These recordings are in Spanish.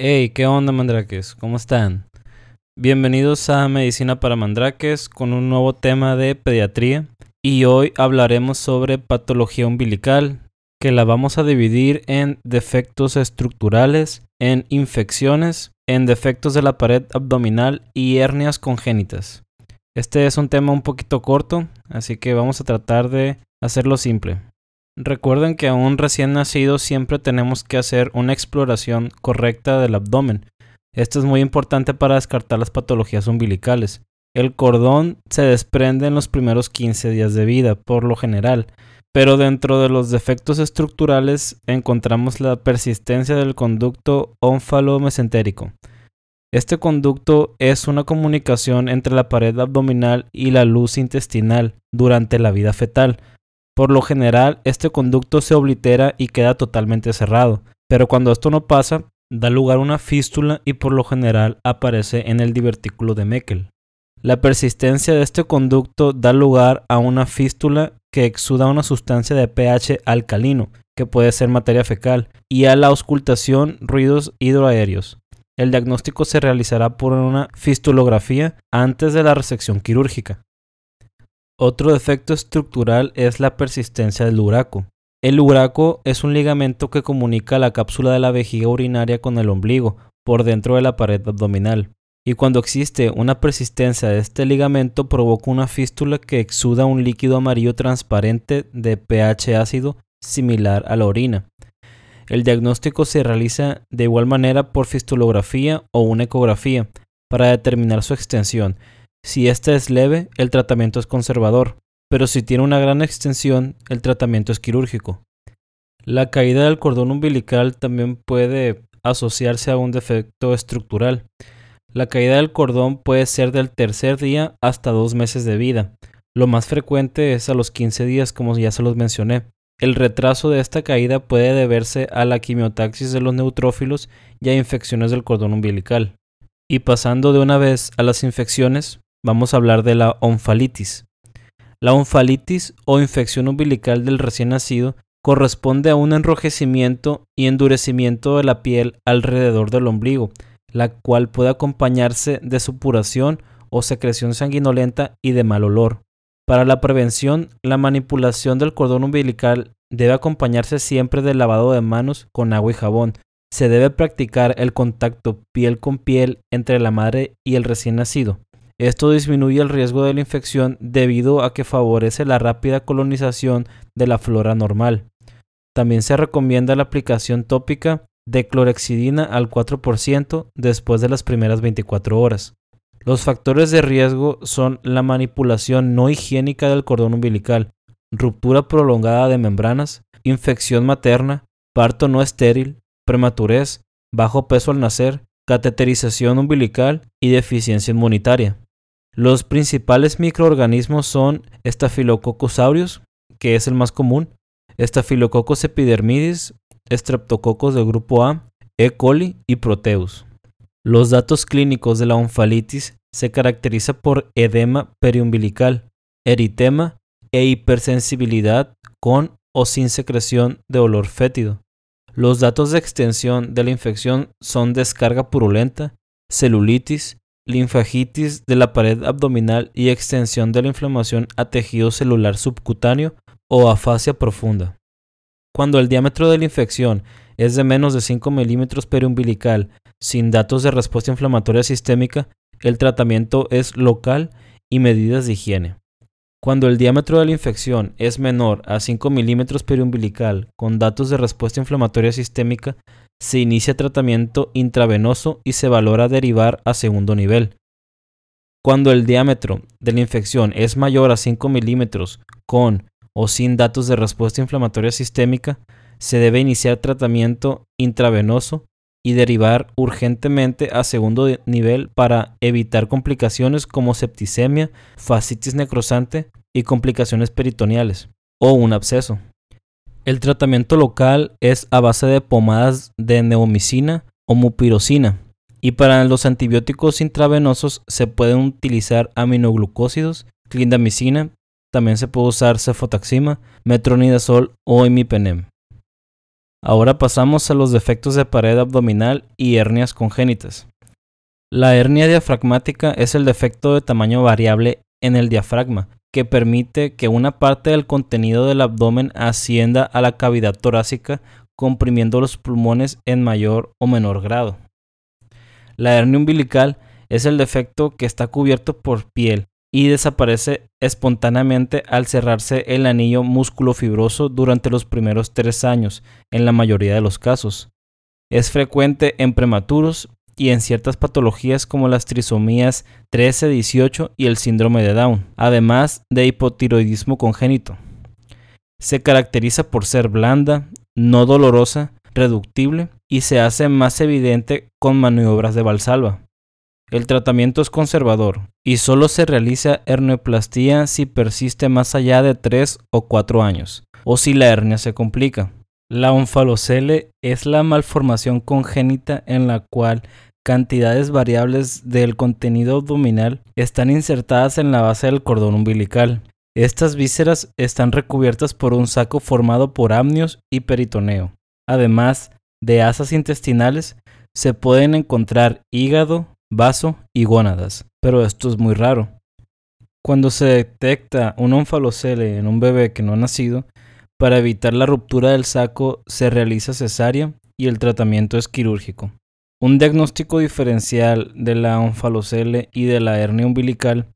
Hey, ¿qué onda, mandrakes? ¿Cómo están? Bienvenidos a Medicina para Mandrakes con un nuevo tema de pediatría. Y hoy hablaremos sobre patología umbilical, que la vamos a dividir en defectos estructurales, en infecciones, en defectos de la pared abdominal y hernias congénitas. Este es un tema un poquito corto, así que vamos a tratar de hacerlo simple. Recuerden que a un recién nacido siempre tenemos que hacer una exploración correcta del abdomen. Esto es muy importante para descartar las patologías umbilicales. El cordón se desprende en los primeros 15 días de vida, por lo general, pero dentro de los defectos estructurales encontramos la persistencia del conducto ónfalo-mesentérico. Este conducto es una comunicación entre la pared abdominal y la luz intestinal durante la vida fetal, por lo general, este conducto se oblitera y queda totalmente cerrado, pero cuando esto no pasa, da lugar a una fístula y por lo general aparece en el divertículo de Meckel. La persistencia de este conducto da lugar a una fístula que exuda una sustancia de pH alcalino, que puede ser materia fecal, y a la auscultación ruidos hidroaéreos. El diagnóstico se realizará por una fistulografía antes de la resección quirúrgica. Otro defecto estructural es la persistencia del uraco. El uraco es un ligamento que comunica la cápsula de la vejiga urinaria con el ombligo por dentro de la pared abdominal. Y cuando existe una persistencia de este ligamento provoca una fístula que exuda un líquido amarillo transparente de pH ácido similar a la orina. El diagnóstico se realiza de igual manera por fistulografía o una ecografía para determinar su extensión si esta es leve, el tratamiento es conservador, pero si tiene una gran extensión, el tratamiento es quirúrgico. La caída del cordón umbilical también puede asociarse a un defecto estructural. La caída del cordón puede ser del tercer día hasta dos meses de vida. Lo más frecuente es a los 15 días, como ya se los mencioné. El retraso de esta caída puede deberse a la quimiotaxis de los neutrófilos y a infecciones del cordón umbilical. Y pasando de una vez a las infecciones, vamos a hablar de la onfalitis. La onfalitis o infección umbilical del recién nacido corresponde a un enrojecimiento y endurecimiento de la piel alrededor del ombligo, la cual puede acompañarse de supuración o secreción sanguinolenta y de mal olor. Para la prevención, la manipulación del cordón umbilical debe acompañarse siempre del lavado de manos con agua y jabón. Se debe practicar el contacto piel con piel entre la madre y el recién nacido. Esto disminuye el riesgo de la infección debido a que favorece la rápida colonización de la flora normal. También se recomienda la aplicación tópica de clorexidina al 4% después de las primeras 24 horas. Los factores de riesgo son la manipulación no higiénica del cordón umbilical, ruptura prolongada de membranas, infección materna, parto no estéril, prematurez, bajo peso al nacer, cateterización umbilical y deficiencia inmunitaria. Los principales microorganismos son Staphylococcus aureus, que es el más común, Staphylococcus epidermidis, Streptococcus del grupo A, E. coli y Proteus. Los datos clínicos de la onfalitis se caracteriza por edema periumbilical, eritema e hipersensibilidad con o sin secreción de olor fétido. Los datos de extensión de la infección son descarga purulenta, celulitis, linfagitis de la pared abdominal y extensión de la inflamación a tejido celular subcutáneo o afasia profunda. Cuando el diámetro de la infección es de menos de 5 milímetros periumbilical sin datos de respuesta inflamatoria sistémica, el tratamiento es local y medidas de higiene. Cuando el diámetro de la infección es menor a 5 milímetros periumbilical con datos de respuesta inflamatoria sistémica, se inicia tratamiento intravenoso y se valora derivar a segundo nivel. Cuando el diámetro de la infección es mayor a 5 milímetros con o sin datos de respuesta inflamatoria sistémica, se debe iniciar tratamiento intravenoso y derivar urgentemente a segundo nivel para evitar complicaciones como septicemia, fascitis necrosante y complicaciones peritoneales o un absceso. El tratamiento local es a base de pomadas de neomicina o mupirocina. Y para los antibióticos intravenosos se pueden utilizar aminoglucósidos, clindamicina, también se puede usar cefotaxima, metronidazol o imipenem. Ahora pasamos a los defectos de pared abdominal y hernias congénitas. La hernia diafragmática es el defecto de tamaño variable en el diafragma, que permite que una parte del contenido del abdomen ascienda a la cavidad torácica, comprimiendo los pulmones en mayor o menor grado. La hernia umbilical es el defecto que está cubierto por piel y desaparece espontáneamente al cerrarse el anillo músculo fibroso durante los primeros tres años, en la mayoría de los casos. Es frecuente en prematuros y en ciertas patologías como las trisomías 13, 18 y el síndrome de Down, además de hipotiroidismo congénito. Se caracteriza por ser blanda, no dolorosa, reductible y se hace más evidente con maniobras de valsalva. El tratamiento es conservador y solo se realiza hernioplastia si persiste más allá de 3 o 4 años o si la hernia se complica. La onfalocele es la malformación congénita en la cual cantidades variables del contenido abdominal están insertadas en la base del cordón umbilical. Estas vísceras están recubiertas por un saco formado por amnios y peritoneo. Además de asas intestinales, se pueden encontrar hígado, vaso y gónadas, pero esto es muy raro. Cuando se detecta un onfalocele en un bebé que no ha nacido, para evitar la ruptura del saco se realiza cesárea y el tratamiento es quirúrgico. Un diagnóstico diferencial de la onfalocele y de la hernia umbilical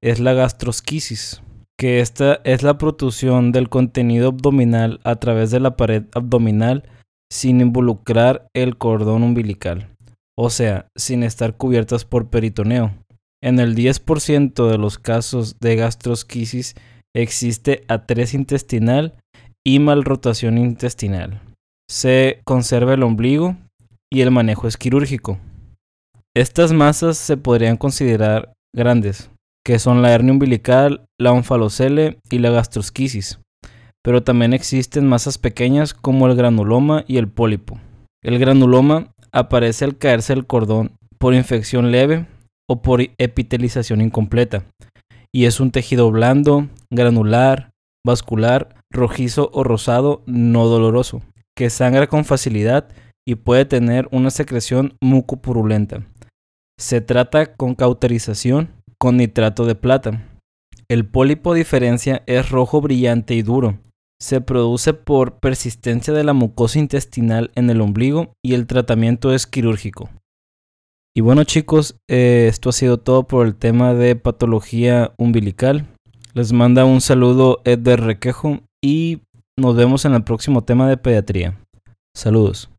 es la gastrosquisis, que esta es la protrusión del contenido abdominal a través de la pared abdominal sin involucrar el cordón umbilical, o sea, sin estar cubiertas por peritoneo. En el 10% de los casos de gastrosquisis existe atres intestinal y malrotación intestinal. Se conserva el ombligo, y el manejo es quirúrgico. Estas masas se podrían considerar grandes, que son la hernia umbilical, la onfalocele y la gastrosquisis, pero también existen masas pequeñas como el granuloma y el pólipo. El granuloma aparece al caerse el cordón por infección leve o por epitelización incompleta, y es un tejido blando, granular, vascular, rojizo o rosado no doloroso, que sangra con facilidad y puede tener una secreción mucopurulenta. Se trata con cauterización con nitrato de plata. El pólipo diferencia es rojo brillante y duro. Se produce por persistencia de la mucosa intestinal en el ombligo y el tratamiento es quirúrgico. Y bueno chicos, eh, esto ha sido todo por el tema de patología umbilical. Les manda un saludo Ed Requejo y nos vemos en el próximo tema de pediatría. Saludos.